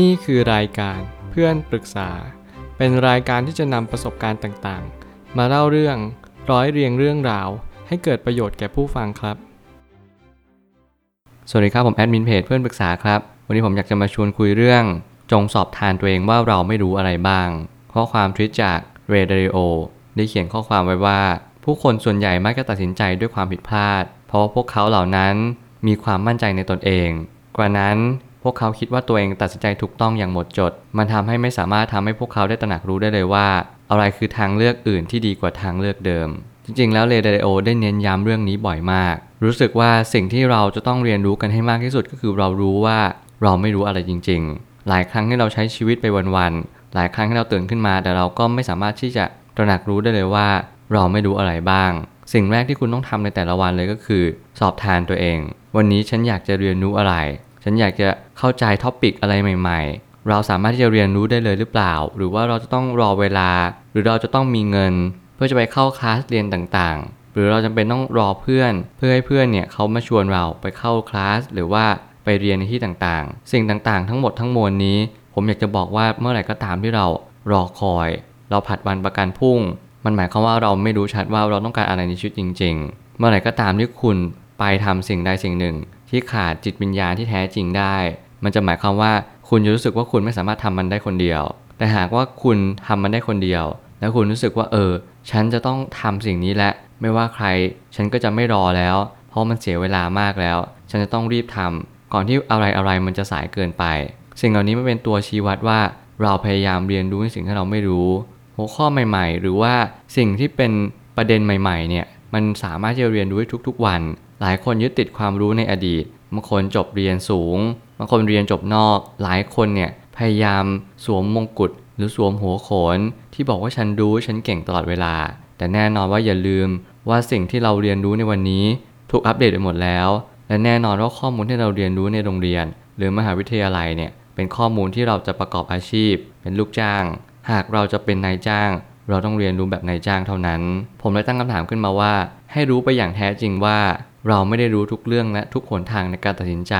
นี่คือรายการเพื่อนปรึกษา เป็นรายการที่จะนำประสบการณ์ต่างๆ มาเล่าเรื่องร้อยเรียงเรื่องราว ให้เกิดประโยชน์แก่ผู้ฟังครับ สวัสดีครับผมแอดมินเพจเพื่อนปรึกษาครับ วันนี้ผมอยากจะมาชวนคุยเรื่อง จงสอบทานตัวเองว่าเราไม่รู้อะไรบ้าง ข้อความทวิตจากเรเดริโอได้เขียนข้อความไว้ว่า ผู้คนส่วนใหญ่มักจะตัดสินใจด้วยความผิดพลาด เพราะว่าพวกเขาเหล่านั้นมีความมั่นใจในตนเอง กว่านั้น พวกเขาคิดว่าตัวเองตัดสินใจถูกต้องอย่างหมดจด มันทำให้ไม่สามารถทำให้พวกเขาได้ตระหนักรู้ได้เลยว่า อะไรคือทางเลือกอื่นที่ดีกว่าทางเลือกเดิม จริงๆ แล้วเรเดโอได้เน้นย้ำเรื่องนี้บ่อยมาก รู้สึกว่าสิ่งที่เราจะต้องเรียนรู้กันให้มากที่สุดก็คือเรารู้ว่าเราไม่รู้อะไรจริง ๆ หลายครั้งที่เราใช้ชีวิตไปวันๆ หลายครั้งที่เราตื่นขึ้นมา แต่เราก็ไม่สามารถที่จะตระหนักรู้ได้เลยว่า เราไม่รู้อะไรบ้าง สิ่งแรกที่คุณต้องทำในแต่ละวันเลยก็คือ สอบทานตัวเอง วันนี้ฉันอยากจะเรียนรู้อะไร ฉันอยากจะเข้าใจท็อปิกอะไรใหม่ ๆ เราสามารถที่จะเรียนรู้ได้เลยหรือเปล่า หรือว่าเราจะต้องรอเวลา หรือเราจะต้องมีเงิน เพื่อจะไปเข้าคลาสเรียนต่างๆ หรือเราจำเป็นต้องรอเพื่อน เพื่อให้เพื่อนเนี่ยเขามาชวนเราไปเข้าคลาสหรือว่าไปเรียนในที่ต่างๆ สิ่งต่างๆ ทั้งหมดทั้งมวลนี้ ผมอยากจะบอกว่าเมื่อไหร่ก็ตามที่เรารอคอย เราผัดวันประกันพรุ่ง มันหมายความว่าเราไม่รู้ชัดว่าเราต้องการอะไรในชีวิตจริง ๆ เมื่อไหร่ก็ตามที่คุณไปทำสิ่งใดสิ่งหนึ่ง ที่ขาดจิตวิญญาณที่แท้จริงได้ มันจะหมายความว่าคุณจะรู้สึกว่าคุณไม่สามารถทำมันได้คนเดียว แต่หากว่าคุณทำมันได้คนเดียว แล้วคุณรู้สึกว่าเออ ฉันจะต้องทำสิ่งนี้แหละ ไม่ว่าใคร ฉันก็จะไม่รอแล้ว เพราะมันเสียเวลามากแล้ว ฉันจะต้องรีบทำก่อนที่อะไรอะไรมันจะสายเกินไป สิ่งเหล่านี้มันเป็นตัวชี้วัดว่าเราพยายามเรียนรู้ในสิ่งที่เราไม่รู้ หัวข้อใหม่ๆ หรือว่าสิ่งที่เป็นประเด็นใหม่ ๆ เนี่ย มันสามารถจะเรียนรู้ได้ทุกๆวัน หลายคนยึดติดความรู้ในอดีตบางคนจบเรียนสูงบางคนเรียนจบนอก หลายคนเนี่ยพยายามสวมมงกุฎหรือสวมหัวโขน ที่บอกว่าฉันรู้ฉันเก่งตลอดเวลา แต่แน่นอนว่าอย่าลืมว่าสิ่งที่เราเรียนรู้ในวันนี้ถูกอัปเดตไปหมดแล้ว และแน่นอนว่าข้อมูลที่เราเรียนรู้ในโรงเรียน หรือมหาวิทยาลัยเนี่ยเป็นข้อมูลที่เราจะประกอบอาชีพ เป็นลูกจ้าง หากเราจะเป็นนายจ้าง เราต้องเรียนรู้แบบนายจ้างเท่านั้น ผมเลยตั้งคำถามขึ้นมาว่า ให้รู้ไปอย่างแท้จริงว่า เราไม่ได้รู้ทุกเรื่องและทุกหนทางในการตัดสินใจ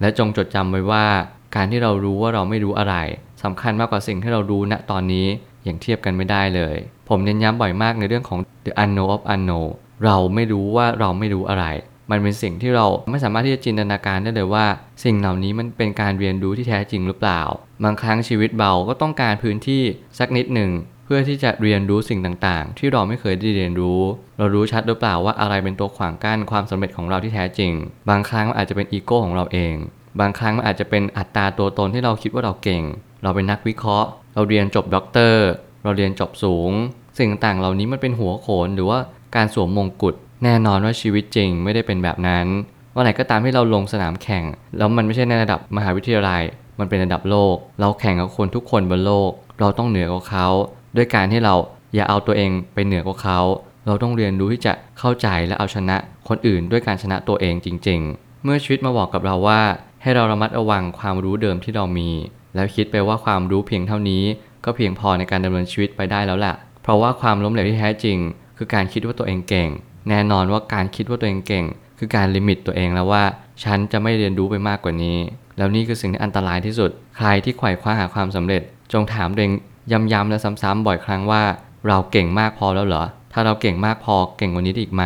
และจงจดจำไว้ว่า การที่เรารู้ว่าเราไม่รู้อะไรสำคัญมากกว่าสิ่งที่เรารู้ณตอนนี้อย่างเทียบกันไม่ได้เลย ผมเน้นย้ำบ่อยมากในเรื่องของ the unknown of unknown เราไม่รู้ว่าเราไม่รู้อะไร มันเป็นสิ่งที่เราไม่สามารถที่จะจินตนาการได้เลยว่า สิ่งเหล่านี้มันเป็นการเรียนรู้ที่แท้จริงหรือเปล่า บางครั้งชีวิตเราก็ต้องการพื้นที่สักนิดหนึ่ง พื่อที่จะเรียนรู้สิ่งต่างๆ ที่เราไม่เคยได้เรียนรู้ เรารู้ชัดหรือเปล่าว่าอะไรเป็นตัวขวางกั้นความสำเร็จของเราที่แท้จริง บางครั้งมันอาจจะเป็นอีโก้ของเราเอง บางครั้งมันอาจจะเป็นอัตราตัวตนที่เราคิดว่าเราเก่ง เราเป็นนักวิเคราะห์ เราเรียนจบด็อกเตอร์ เราเรียนจบสูง สิ่งต่างๆ เหล่านี้มันเป็นหัวโขนหรือว่าการสวมมงกุฎ แน่นอนว่าชีวิตจริงไม่ได้เป็นแบบนั้นวันไหนก็ตามที่เราลงสนามแข่ง แล้วมันไม่ใช่ในระดับมหาวิทยาลัย มันเป็นระดับโลก เราแข่งกับคนทุกคนบนโลก เราต้องเหนือกว่าเขา ด้วยการที่เราอย่าเอาตัวเองไปเหนือกว่าเขา เราต้องเรียนรู้ที่จะเข้าใจและเอาชนะคนอื่นด้วยการชนะตัวเองจริง ๆ เมื่อชีวิตมาบอกกับเราว่า ให้เราระมัดระวังความรู้เดิมที่เรามี แล้วคิดไปว่าความรู้เพียงเท่านี้ ก็เพียงพอในการดำเนินชีวิตไปได้แล้วแหละเพราะว่าความล้มเหลวที่แท้จริง คือการคิดว่าตัวเองเก่ง แน่นอนว่าการคิดว่าตัวเองเก่ง คือการลิมิตตัวเองแล้วว่า ฉันจะไม่เรียนรู้ไปมากกว่านี้ แล้วนี่คือสิ่งที่อันตรายที่สุด ใครที่ไขว่คว้าหาความสำเร็จ จงถามตัวเอง ย้ำๆและซ้ำๆบ่อยครั้งว่า เราเก่งมากพอแล้วเหรอ ถ้าเราเก่งมากพอเก่งกว่านี้ได้อีกไหม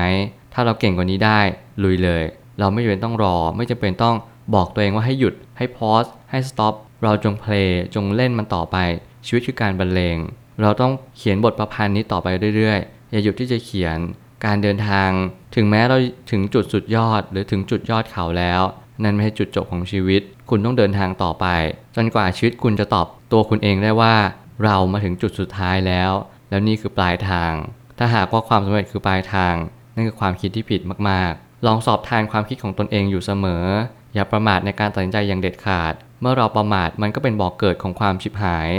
ถ้าเราเก่งกว่านี้ได้ลุยเลย เราไม่จำเป็นต้องรอ ไม่จำเป็นต้องบอกตัวเองว่าให้หยุด ให้พอสให้สต็อป เราจงเพลย์จงเล่นมันต่อไป ชีวิตคือการบรรเลง เราต้องเขียนบทประพันธ์นี้ต่อไปเรื่อยๆ อย่าหยุดที่จะเขียน การเดินทาง ถึงแม้เราถึงจุดสุดยอด หรือถึงจุดยอดเขาแล้ว นั่นไม่ใช่จุดจบของชีวิต คุณต้องเดินทางต่อไป จนกว่าชีวิตคุณจะตอบตัวคุณเองได้ว่า เรามาถึงจุดสุดท้ายแล้ว แล้วนี่คือปลายทาง ถ้าหากว่าความสำเร็จคือปลายทาง นั่นคือความคิดที่ผิดมากๆ ลองสอบทานความคิดของตนเองอยู่เสมอ อย่าประมาทในการตัดสินใจอย่างเด็ดขาด เมื่อเราประมาทมันก็เป็นบ่อกเกิดของความชิบหาย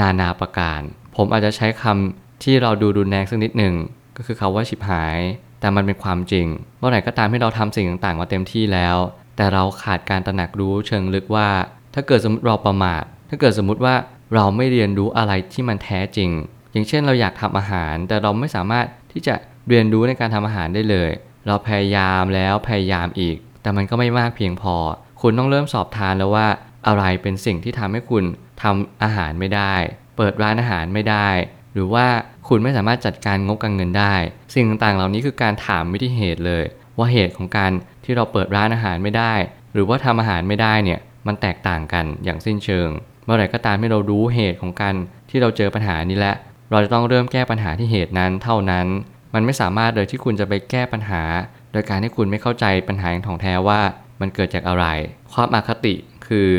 นานาประการ ผมอาจจะใช้คำที่เราดูรุนแรงสักนิดหนึ่งก็คือคาว่าชิบหาย แต่มันเป็นความจริง เมื่อไหร่ก็ตามที่เราทำสิ่งต่างๆมาเต็มที่แล้ว แต่เราขาดการตระหนักรู้เชิงลึกว่า ถ้าเกิดสมมติเราประมาท ถ้าเกิดสมมติว่า เราไม่เรียนรู้อะไรที่มันแท้จริง อย่างเช่นเราอยากทำอาหาร แต่เราไม่สามารถที่จะเรียนรู้ในการทำอาหารได้เลย เราพยายามแล้วพยายามอีก แต่มันก็ไม่มากเพียงพอ คุณต้องเริ่มสอบทานแล้วว่าอะไรเป็นสิ่งที่ทำให้คุณทำอาหารไม่ได้ เปิดร้านอาหารไม่ได้ หรือว่าคุณไม่สามารถจัดการงบการเงินได้ สิ่งต่างๆ เหล่านี้คือการถามวิธีเหตุเลย ว่าเหตุของการที่เราเปิดร้านอาหารไม่ได้ หรือว่าทำอาหารไม่ได้เนี่ยมันแตกต่างกันอย่างสิ้นเชิง เมื่อไหร่ก็ตามที่เรารู้เหตุของการที่เราเจอปัญหานี้แล้วเราจะต้องเริ่มแก้ปัญหาที่เหตุนั้นเท่านั้น มันไม่สามารถเลยที่คุณจะไปแก้ปัญหา โดยการที่คุณไม่เข้าใจปัญหาอย่างถ่องแท้ว่ามันเกิดจากอะไร ความอคติคือ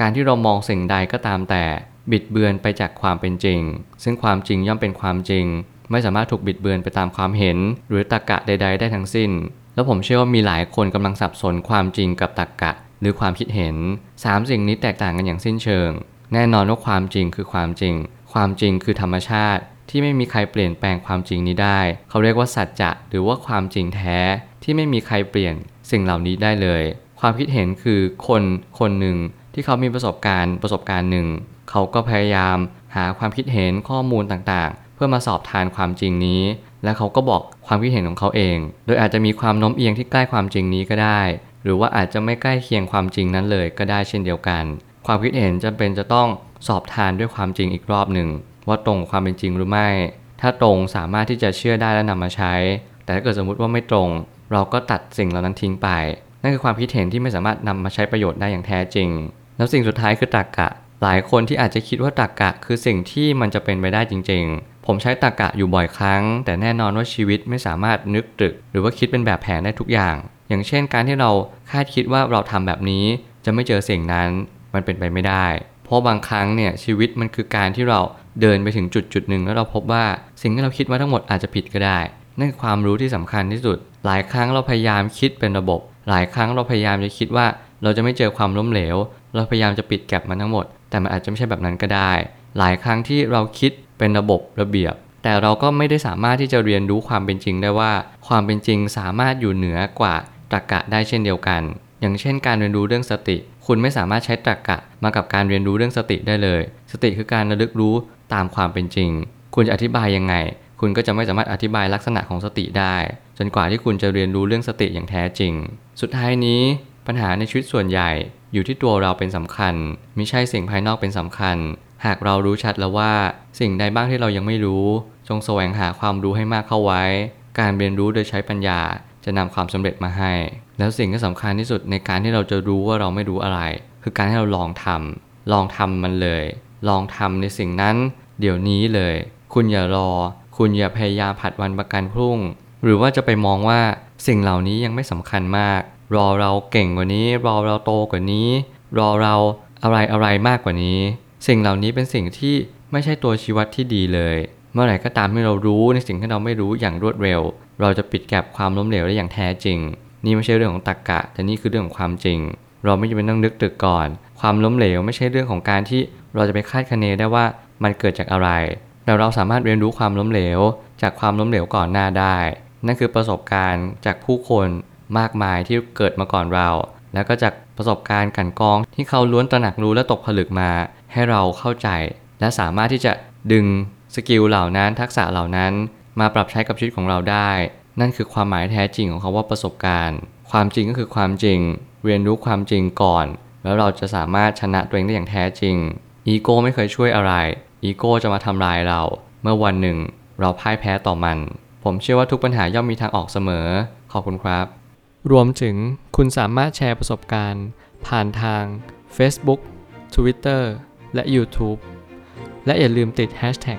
การที่เรามองสิ่งใดก็ตามแต่บิดเบือนไปจากความเป็นจริง ซึ่งความจริงย่อมเป็นความจริง ไม่สามารถถูกบิดเบือนไปตามความเห็น หรือตรรกะใด ๆ ได้ทั้งสิ้น แล้วผมเชื่อว่ามีหลายคนกำลังสับสนความจริงกับตรรกะ หรือความคิดเห็นสามสิ่งนี้แตกต่างกันอย่างสิ้นเชิง แน่นอนว่าความจริงคือความจริง ความจริงคือธรรมชาติ ที่ไม่มีใครเปลี่ยนแปลงความจริงนี้ได้ เขาเรียกว่าสัจจะหรือว่าความจริงแท้ที่ไม่มีใครเปลี่ยนสิ่งเหล่านี้ได้เลย ความคิดเห็นคือคนคนหนึ่งที่เขามีประสบการณ์ประสบการณ์หนึ่ง เขาก็พยายามหาความคิดเห็นข้อมูลต่างๆ เพื่อมาสอบทานความจริงนี้ และเขาก็บอกความคิดเห็นของเขาเอง โดยอาจจะมีความโน้มเอียงที่ใกล้ความจริงนี้ก็ได้ หรือว่าอาจจะไม่ใกล้เคียงความจริงนั้นเลยก็ได้เช่นเดียวกัน ความคิดเห็นจำเป็นจะต้องสอบทานด้วยความจริงอีกรอบหนึ่ง ว่าตรงความเป็นจริงหรือไม่ ถ้าตรงสามารถที่จะเชื่อได้และนำมาใช้ แต่ถ้าเกิดสมมุติว่าไม่ตรง เราก็ตัดสิ่งเหล่านั้นทิ้งไป นั่นคือความคิดเห็นที่ไม่สามารถนำมาใช้ประโยชน์ได้อย่างแท้จริง แล้วสิ่งสุดท้ายคือตรรกะหลายคนที่อาจจะคิดว่าตรรกะ คือสิ่งที่มันจะเป็นไปได้จริง ๆ ผมใช้ตรรกะอยู่บ่อยครั้ง แต่แน่นอนว่าชีวิตไม่สามารถนึกตรึก หรือว่าคิดเป็นแบบแผนได้ทุกอย่าง อย่างเช่นการที่เราคาดคิดว่าเราทำแบบนี้จะไม่เจอสิ่งนั้นมันเป็นไปไม่ได้ เพราะบางครั้งเนี่ยชีวิตมันคือการที่เราเดินไปถึงจุดจุดหนึ่งแล้วเราพบว่าสิ่งที่เราคิดมาทั้งหมดอาจจะผิดก็ได้ นั่นคือความรู้ที่สำคัญที่สุด หลายครั้งเราพยายามคิดเป็นระบบ หลายครั้งเราพยายามจะคิดว่าเราจะไม่เจอความล้มเหลว เราพยายามจะปิดแก็บมันทั้งหมด แต่มันอาจจะไม่ใช่แบบนั้นก็ได้ หลายครั้งที่เราคิดเป็นระบบระเบียบ แต่เราก็ไม่ได้สามารถที่จะเรียนรู้ความเป็นจริงได้ว่า ความเป็นจริงสามารถอยู่เหนือกว่า ตรรกะได้เช่นเดียวกัน อย่างเช่นการเรียนรู้เรื่องสติ คุณไม่สามารถใช้ตรรกะมากับการเรียนรู้เรื่องสติได้เลย สติคือการระลึกรู้ตามความเป็นจริง คุณจะอธิบายยังไง คุณก็จะไม่สามารถอธิบายลักษณะของสติได้ จนกว่าที่คุณจะเรียนรู้เรื่องสติอย่างแท้จริง สุดท้ายนี้ปัญหาในชีวิตส่วนใหญ่ อยู่ที่ตัวเราเป็นสำคัญ ไม่ใช่สิ่งภายนอกเป็นสำคัญ หากเรารู้ชัดแล้วว่า สิ่งใดบ้างที่เรายังไม่รู้ จงแสวงหาความรู้ให้มากเข้าไว้ การเรียนรู้โดยใช้ปัญญา จะนำความสำเร็จมาให้ แล้วสิ่งที่สำคัญที่สุดในการที่เราจะรู้ว่าเราไม่รู้อะไร คือการให้เราลองทำลองทำมันเลย ลองทำในสิ่งนั้น เดี๋ยวนี้เลย คุณอย่ารอ คุณอย่าพยายามผัดวันประกันพรุ่ง หรือว่าจะไปมองว่าสิ่งเหล่านี้ยังไม่สำคัญมาก รอเราเก่งกว่านี้ รอเราโตกว่านี้ รอเราอะไรอะไรมากกว่านี้ สิ่งเหล่านี้เป็นสิ่งที่ไม่ใช่ตัวชีวัดที่ดีเลย เมื่อไหร่ก็ตามที่เรารู้ในสิ่งที่เราไม่รู้อย่างรวดเร็ว เราจะปิดแก็บความล้มเหลวได้อย่างแท้จริง นี่ไม่ใช่เรื่องของตรรกะ แต่นี่คือเรื่องของความจริง เราไม่จำเป็นต้องนึกตึกก่อน ความล้มเหลวไม่ใช่เรื่องของการที่เราจะไปคาดคะเนได้ว่ามันเกิดจากอะไร แต่เราสามารถเรียนรู้ความล้มเหลว จากความล้มเหลวก่อนหน้าได้ นั่นคือประสบการณ์จากผู้คนมากมายที่เกิดมาก่อนเรา แล้วก็จากประสบการณ์กันกองที่เขาล้วนตระหนักรู้และตกผลึกมา ให้เราเข้าใจ และสามารถที่จะดึง สกิลเหล่านั้นทักษะเหล่านั้นมาปรับใช้กับชีวิตของเราได้ นั่นคือความหมายแท้จริงของคาว่าประสบการณ์ ความจริงก็คือความจริง เรียนรู้ความจริงก่อน แล้วเราจะสามารถชนะตัวเองได้อย่างแท้จริง อีโก้ไม่เคยช่วยอะไร อีโก้จะมาทำลายเรา เมื่อวันหนึ่ง เราพ่ายแพ้ต่อมัน ผมเชื่อว่าทุกปัญหาย่อมมีทางออกเสมอ ขอบคุณครับ รวมถึงคุณสามารถแชร์ประสบการณ์ ผ่านทาง Facebook Twitter และ YouTube และอย่าลืมติด Hashtag